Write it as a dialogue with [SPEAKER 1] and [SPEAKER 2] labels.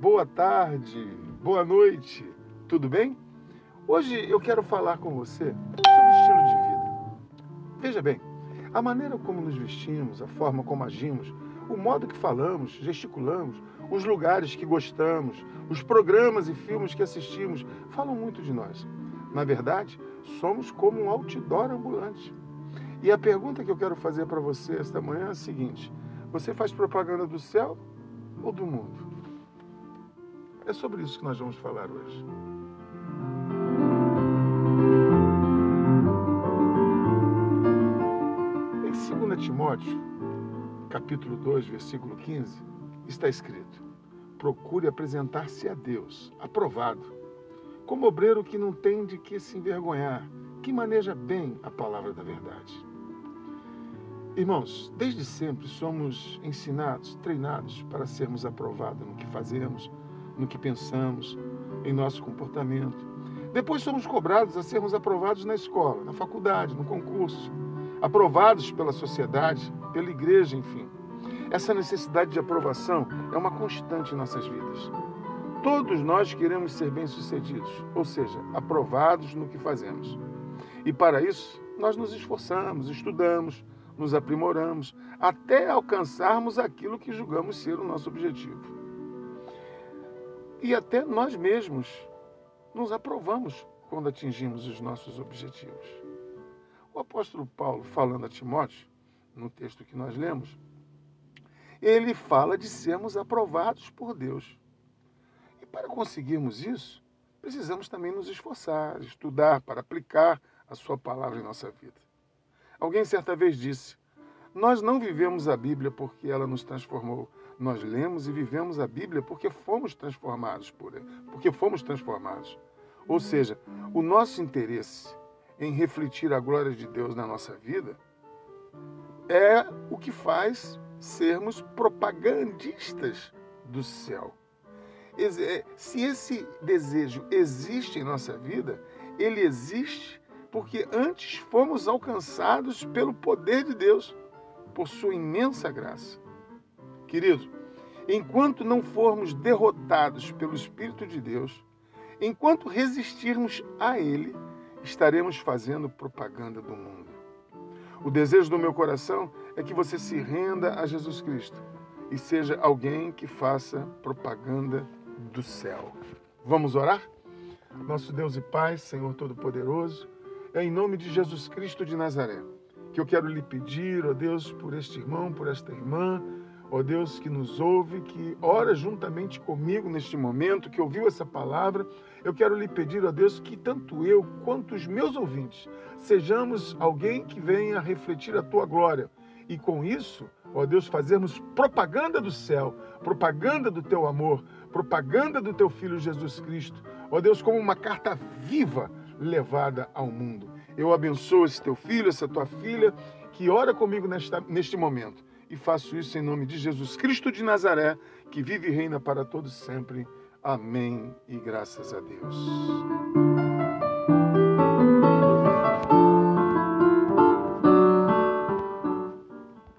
[SPEAKER 1] boa tarde, boa noite, tudo bem? Hoje eu quero falar com você sobre estilo de vida. Veja bem, a maneira como nos vestimos, a forma como agimos, o modo que falamos, gesticulamos, os lugares que gostamos, os programas e filmes que assistimos falam muito de nós. Na verdade, somos como um outdoor ambulante. E a pergunta que eu quero fazer para você esta manhã é a seguinte: você faz propaganda do céu ou do mundo? É sobre isso que nós vamos falar hoje. Em 2 Timóteo, capítulo 2, versículo 15, está escrito: Procure apresentar-se a Deus, aprovado, como obreiro que não tem de que se envergonhar, que maneja bem a palavra da verdade. Irmãos, desde sempre somos ensinados, treinados para sermos aprovados no que fazemos, no que pensamos, em nosso comportamento. Depois somos cobrados a sermos aprovados na escola, na faculdade, no concurso, aprovados pela sociedade, pela igreja, enfim. Essa necessidade de aprovação é uma constante em nossas vidas. Todos nós queremos ser bem-sucedidos, ou seja, aprovados no que fazemos. E para isso, nós nos esforçamos, estudamos, nos aprimoramos, até alcançarmos aquilo que julgamos ser o nosso objetivo. E até nós mesmos nos aprovamos quando atingimos os nossos objetivos. O apóstolo Paulo, falando a Timóteo, no texto que nós lemos, ele fala de sermos aprovados por Deus. E para conseguirmos isso, precisamos também nos esforçar, estudar para aplicar a sua palavra em nossa vida. Alguém certa vez disse: Nós não vivemos a Bíblia porque ela nos transformou. Nós lemos e vivemos a Bíblia porque fomos transformados por ela, porque fomos transformados. Ou seja, o nosso interesse em refletir a glória de Deus na nossa vida é o que faz sermos propagandistas do céu. É, se esse desejo existe em nossa vida, ele existe porque antes fomos alcançados pelo poder de Deus, por sua imensa graça. Querido, enquanto não formos derrotados pelo Espírito de Deus, enquanto resistirmos a Ele, estaremos fazendo propaganda do mundo. O desejo do meu coração é que você se renda a Jesus Cristo e seja alguém que faça propaganda do céu. Vamos orar? Nosso Deus e Pai, Senhor Todo-Poderoso, é em nome de Jesus Cristo de Nazaré que eu quero lhe pedir, ó Deus, por este irmão, por esta irmã, ó Deus que nos ouve, que ora juntamente comigo neste momento, que ouviu essa palavra. Eu quero lhe pedir, ó Deus, que tanto eu quanto os meus ouvintes sejamos alguém que venha refletir a tua glória. E com isso, ó Deus, fazermos propaganda do céu, propaganda do teu amor, propaganda do teu filho Jesus Cristo. Ó Deus, como uma carta viva levada ao mundo. Eu abençoo esse teu filho, essa tua filha, que ora comigo nesta, neste momento. E faço isso em nome de Jesus Cristo de Nazaré, que vive e reina para todos sempre. Amém e graças a Deus.